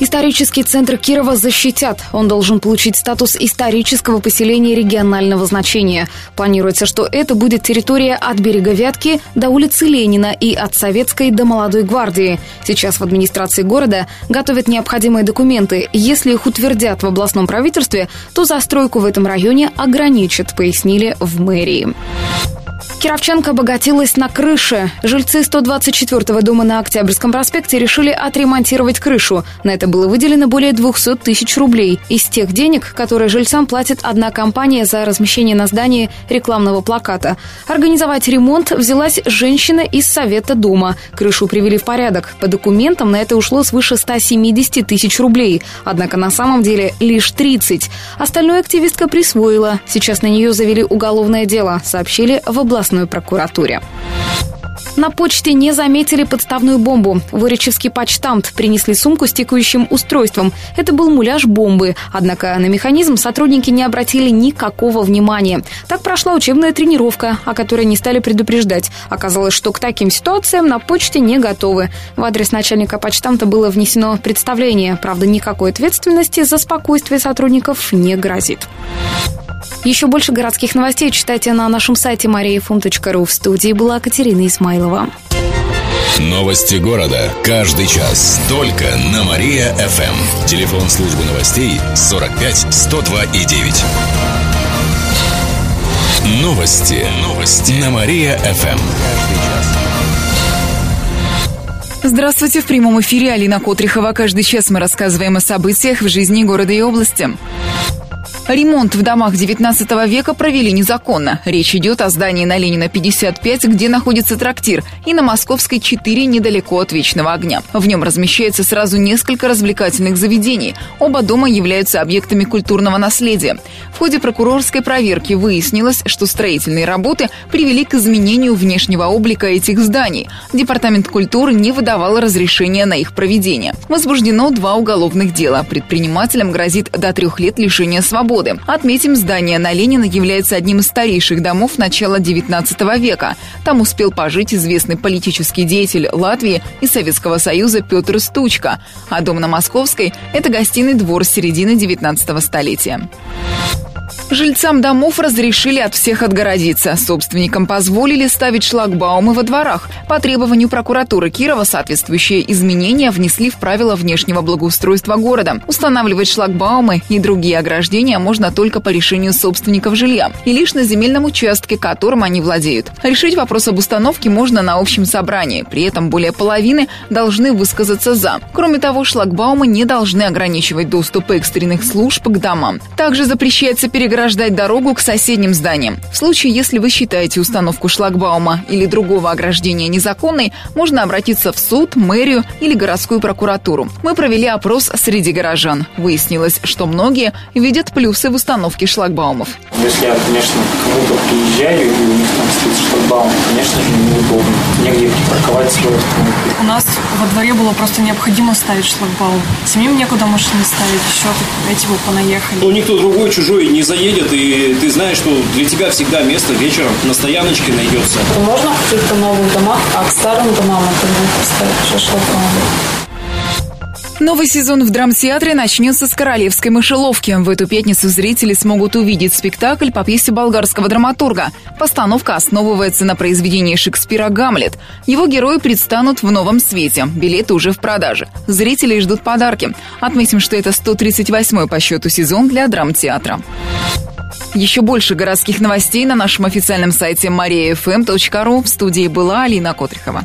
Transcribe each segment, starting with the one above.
Исторический центр Кирова защитят. Он должен получить статус исторического поселения регионального значения. Планируется, что это будет территория от берега Вятки до улицы Ленина и от Советской до Молодой гвардии. Сейчас в администрации города готовят необходимые документы. Если их утвердят в областном правительстве, то застройку в этом районе ограничат, пояснили в мэрии. Кировченко обогатилась на крыше. Жильцы 124-го дома на Октябрьском проспекте решили отремонтировать крышу. На это было выделено более 200 тысяч рублей. Из тех денег, которые жильцам платит одна компания за размещение на здании рекламного плаката. Организовать ремонт взялась женщина из Совета дома. Крышу привели в порядок. По документам на это ушло свыше 170 тысяч рублей. Однако на самом деле лишь 30. Остальное активистка присвоила. Сейчас на нее завели уголовное дело, сообщили в областной прокуратуре. На почте не заметили подставную бомбу. В Оричевский почтамт принесли сумку с тикающим устройством. Это был муляж бомбы. Однако на механизм сотрудники не обратили никакого внимания. Так прошла учебная тренировка, о которой не стали предупреждать. Оказалось, что к таким ситуациям на почте не готовы. В адрес начальника почтамта было внесено представление. Правда, никакой ответственности за спокойствие сотрудников не грозит. Еще больше городских новостей читайте на нашем сайте mariafm.ru. В студии была Катерина Исмайлова. Новости города. Каждый час. Только на Мария-ФМ. Телефон службы новостей 45 102 и 9. Новости. Новости. На Мария-ФМ. Здравствуйте. В прямом эфире Алина Котрихова. Каждый час мы рассказываем о событиях в жизни города и области. Ремонт в домах 19 века провели незаконно. Речь идет о здании на Ленина 55, где находится трактир, и на Московской 4 недалеко от Вечного огня. В нем размещается сразу несколько развлекательных заведений. Оба дома являются объектами культурного наследия. В ходе прокурорской проверки выяснилось, что строительные работы привели к изменению внешнего облика этих зданий. Департамент культуры не выдавал разрешения на их проведение. Возбуждено два уголовных дела. Предпринимателям грозит до трех лет лишения свободы годы. Отметим, здание на Ленина является одним из старейших домов начала XIX века. Там успел пожить известный политический деятель Латвии и Советского Союза Петр Стучка. А дом на Московской – это гостиный двор середины XIX столетия. Жильцам домов разрешили от всех отгородиться. Собственникам позволили ставить шлагбаумы во дворах. По требованию прокуратуры Кирова соответствующие изменения внесли в правила внешнего благоустройства города. Устанавливать шлагбаумы и другие ограждения можно только по решению собственников жилья и лишь на земельном участке, которым они владеют. Решить вопрос об установке можно на общем собрании. При этом более половины должны высказаться «за». Кроме того, шлагбаумы не должны ограничивать доступ экстренных служб к домам. Также запрещается переграждать дорогу к соседним зданиям. В случае, если вы считаете установку шлагбаума или другого ограждения незаконной, можно обратиться в суд, мэрию или городскую прокуратуру. Мы провели опрос среди горожан. Выяснилось, что многие видят плюсы в установке шлагбаумов. Если я, конечно, к кому-то приезжаю и у них там стоит шлагбаум, конечно же, неудобно. Негде припарковать свой автомобиль. У нас во дворе было просто необходимо ставить шлагбаум. Самим некуда машины ставить, еще эти вот понаехали. Ну, никто другой, чужой не заедет едет, и ты знаешь, что для тебя всегда место вечером на стояночке найдется. Можно в каких-то новых домах, а к старым домам это поставить шашлык Новый сезон в драмтеатре начнется с «Королевской мышеловки». В эту пятницу зрители смогут увидеть спектакль по пьесе болгарского драматурга. Постановка основывается на произведении Шекспира «Гамлет». Его герои предстанут в новом свете. Билеты уже в продаже. Зрители ждут подарки. Отметим, что это 138-й по счету сезон для драмтеатра. Еще больше городских новостей на нашем официальном сайте mariafm.ru. В студии была Алина Котрихова.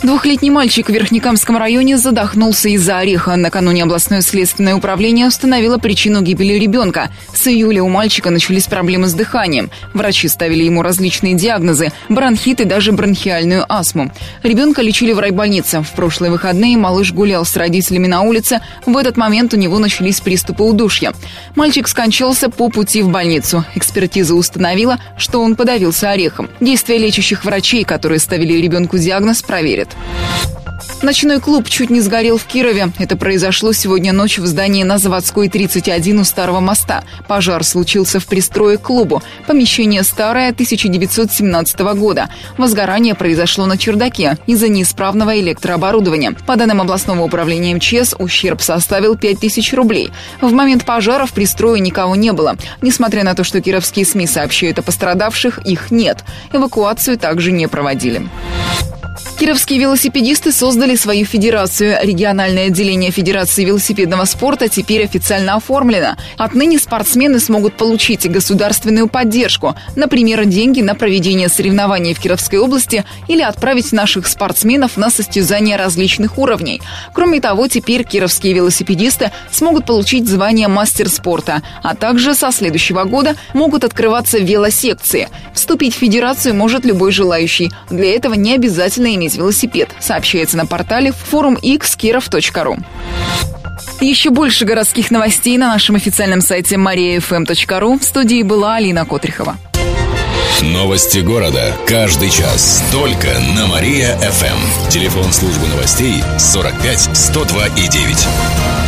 Двухлетний мальчик в Верхнекамском районе задохнулся из-за ореха. Накануне областное следственное управление установило причину гибели ребенка. С июля у мальчика начались проблемы с дыханием. Врачи ставили ему различные диагнозы – бронхит и даже бронхиальную астму. Ребенка лечили в райбольнице. В прошлые выходные малыш гулял с родителями на улице. В этот момент у него начались приступы удушья. Мальчик скончался по пути в больницу. Экспертиза установила, что он подавился орехом. Действия лечащих врачей, которые ставили ребенку диагноз, проверят лет. Ночной клуб чуть не сгорел в Кирове. Это произошло сегодня ночью в здании на Заводской 31 у Старого моста. Пожар случился в пристрое к клубу. Помещение старое 1917 года. Возгорание произошло на чердаке из-за неисправного электрооборудования. По данным областного управления МЧС, ущерб составил 5000 рублей. В момент пожара в пристрое никого не было. Несмотря на то, что кировские СМИ сообщают о пострадавших, их нет. Эвакуацию также не проводили. Кировские велосипедисты создали свою федерацию. Региональное отделение Федерации велосипедного спорта теперь официально оформлено. Отныне спортсмены смогут получить государственную поддержку, например, деньги на проведение соревнований в Кировской области или отправить наших спортсменов на состязания различных уровней. Кроме того, теперь кировские велосипедисты смогут получить звание мастер спорта, а также со следующего года могут открываться велосекции. Вступить в федерацию может любой желающий. Для этого не обязательно иметь велосипед, сообщается на портале forumxkirov.ru. Еще больше городских новостей на нашем официальном сайте mariafm.ru. В студии была Алина Котрихова. Новости города. Каждый час. Только на Мария-ФМ. Телефон службы новостей 45 102 и 9.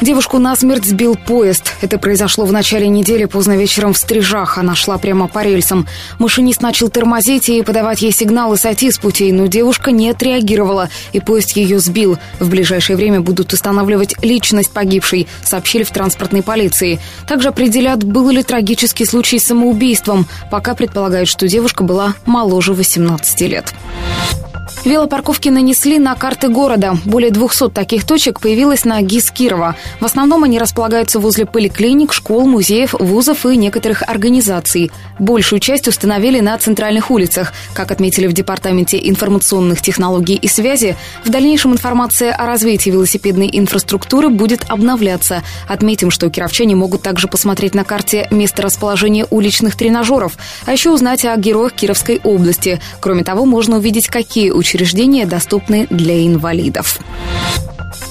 Девушку насмерть сбил поезд. Это произошло в начале недели поздно вечером в Стрижах. Она шла прямо по рельсам. Машинист начал тормозить и подавать ей сигналы сойти с путей, но девушка не отреагировала, и поезд ее сбил. В ближайшее время будут устанавливать личность погибшей, сообщили в транспортной полиции. Также определят, был ли трагический случай с самоубийством. Пока предполагают, что девушка была моложе 18 лет. Велопарковки нанесли на карты города. Более 200 таких точек появилось на ГИС Кирова. В основном они располагаются возле поликлиник, школ, музеев, вузов и некоторых организаций. Большую часть установили на центральных улицах. Как отметили в Департаменте информационных технологий и связи, в дальнейшем информация о развитии велосипедной инфраструктуры будет обновляться. Отметим, что кировчане могут также посмотреть на карте место расположения уличных тренажеров, а еще узнать о героях Кировской области. Кроме того, можно увидеть, какие учреждения доступны для инвалидов.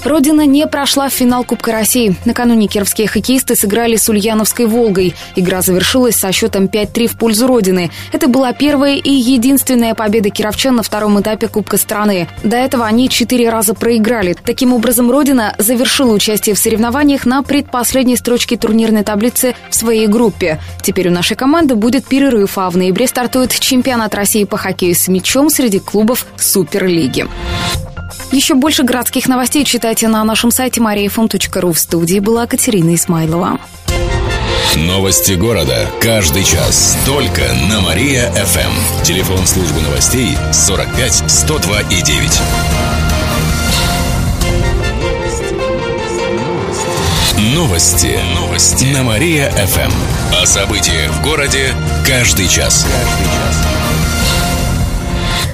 Родина не прошла в финал Кубка России. Накануне кировские хоккеисты сыграли с Ульяновской «Волгой». Игра завершилась со счетом 5-3 в пользу Родины. Это была первая и единственная победа кировчан на втором этапе Кубка страны. До этого они четыре раза проиграли. Таким образом, Родина завершила участие в соревнованиях на предпоследней строчке турнирной таблицы в своей группе. Теперь у нашей команды будет перерыв, а в ноябре стартует чемпионат России по хоккею с мячом среди клубов Суперлиги. Еще больше городских новостей читайте на нашем сайте mariafm.ru. В студии была Катерина Исмайлова. Новости города. Каждый час. Только на Мария-ФМ. Телефон службы новостей 45 102 и 9. Новости. Новости. На Мария-ФМ. О событиях в городе каждый час. Каждый час.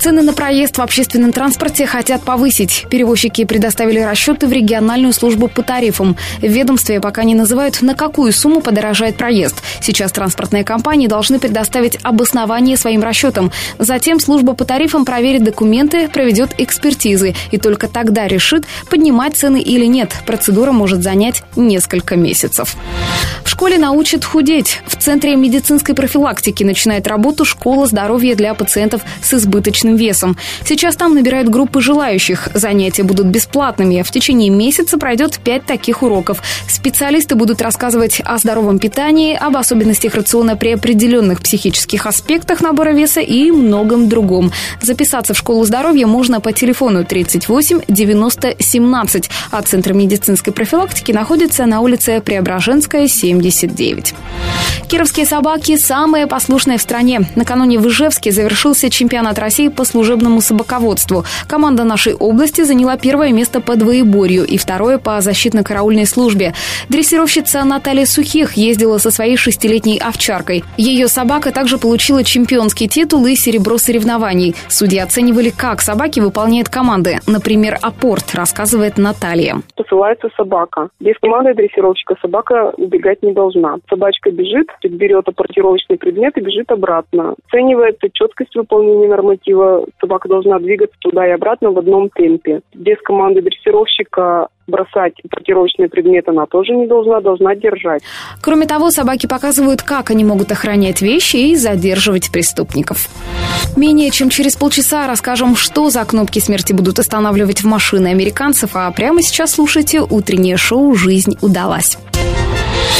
Цены на проезд в общественном транспорте хотят повысить. Перевозчики предоставили расчеты в региональную службу по тарифам. В ведомстве пока не называют, на какую сумму подорожает проезд. Сейчас транспортные компании должны предоставить обоснование своим расчетам. Затем служба по тарифам проверит документы, проведет экспертизы и только тогда решит, поднимать цены или нет. Процедура может занять несколько месяцев. В школе научат худеть. В Центре медицинской профилактики начинает работу школа здоровья для пациентов с избыточным личным весом. Сейчас там набирают группы желающих. Занятия будут бесплатными. В течение месяца пройдет пять таких уроков. Специалисты будут рассказывать о здоровом питании, об особенностях рациона при определенных психических аспектах набора веса и многом другом. Записаться в школу здоровья можно по телефону 38 90 17, а Центр медицинской профилактики находится на улице Преображенская, 79. Кировские собаки – самые послушные в стране. Накануне в Ижевске завершился чемпионат России по служебному собаководству. Команда нашей области заняла первое место по двоеборью и второе по защитно-караульной службе. Дрессировщица Наталья Сухих ездила со своей шестилетней овчаркой. Ее собака также получила чемпионский титул и серебро соревнований. Судьи оценивали, как собаки выполняют команды. Например, апорт, рассказывает Наталья. Посылается собака. Без команды дрессировщика собака убегать не должна. Собачка бежит, берет апортировочный предмет и бежит обратно. Оценивается четкость выполнения норматива. Собака должна двигаться туда и обратно в одном темпе. Без команды дрессировщика бросать паркировочные предметы она тоже не должна, должна держать. Кроме того, собаки показывают, как они могут охранять вещи и задерживать преступников. Менее чем через полчаса расскажем, что за кнопки смерти будут устанавливать в машины американцев, а прямо сейчас слушайте утреннее шоу «Жизнь удалась».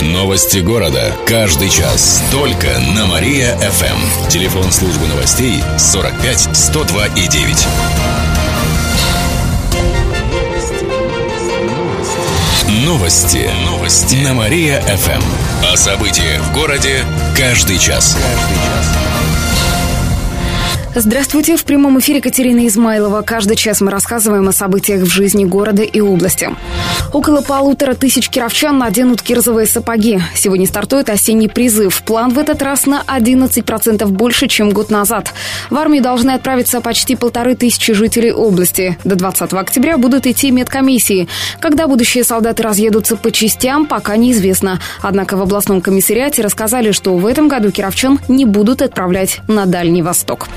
Новости города. Каждый час. Только на Мария-ФМ. Телефон службы новостей 45 102 и 9. Новости. Новости. На Мария-ФМ. О событиях в городе каждый час. Каждый час. Здравствуйте! В прямом эфире Катерина Измайлова. Каждый час мы рассказываем о событиях в жизни города и области. Около полутора тысяч кировчан наденут кирзовые сапоги. Сегодня стартует осенний призыв. План в этот раз на 11% больше, чем год назад. В армию должны отправиться почти полторы тысячи жителей области. До 20 октября будут идти медкомиссии. Когда будущие солдаты разъедутся по частям, пока неизвестно. Однако в областном комиссариате рассказали, что в этом году кировчан не будут отправлять на Дальний Восток.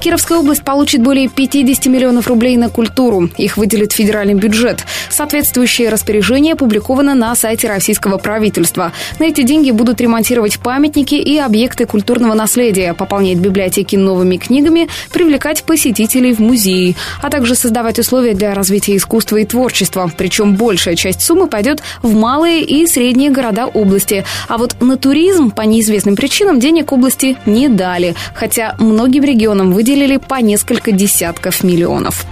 Кировская область получит более 50 миллионов рублей на культуру. Их выделит федеральный бюджет. Соответствующее распоряжение опубликовано на сайте российского правительства. На эти деньги будут ремонтировать памятники и объекты культурного наследия, пополнять библиотеки новыми книгами, привлекать посетителей в музеи, а также создавать условия для развития искусства и творчества. Причем большая часть суммы пойдет в малые и средние города области. А вот на туризм по неизвестным причинам денег области не дали, хотя многим регионам выделили по несколько десятков миллионов.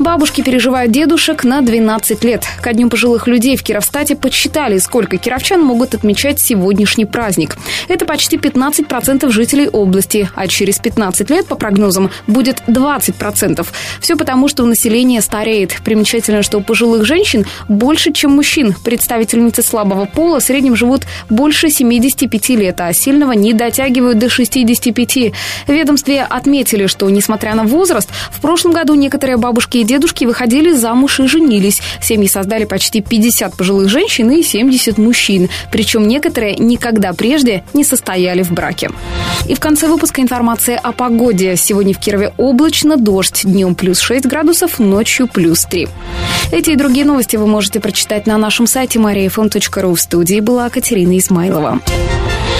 Бабушки переживают дедушек на 12 лет. Ко дню пожилых людей в Кировстате подсчитали, сколько кировчан могут отмечать сегодняшний праздник. Это почти 15% жителей области, а через 15 лет, по прогнозам, будет 20%. Все потому, что население стареет. Примечательно, что у пожилых женщин больше, чем мужчин. Представительницы слабого пола в среднем живут больше 75 лет, а сильного не дотягивают до 65. В ведомстве отметили, отметили, что, несмотря на возраст, в прошлом году некоторые бабушки и дедушки выходили замуж и женились. Семьи создали почти 50 пожилых женщин и 70 мужчин. Причем некоторые никогда прежде не состояли в браке. И в конце выпуска информация о погоде. Сегодня в Кирове облачно, дождь. Днем плюс 6 градусов, ночью плюс 3. Эти и другие новости вы можете прочитать на нашем сайте mariafm.ru. В студии была Катерина Измайлова.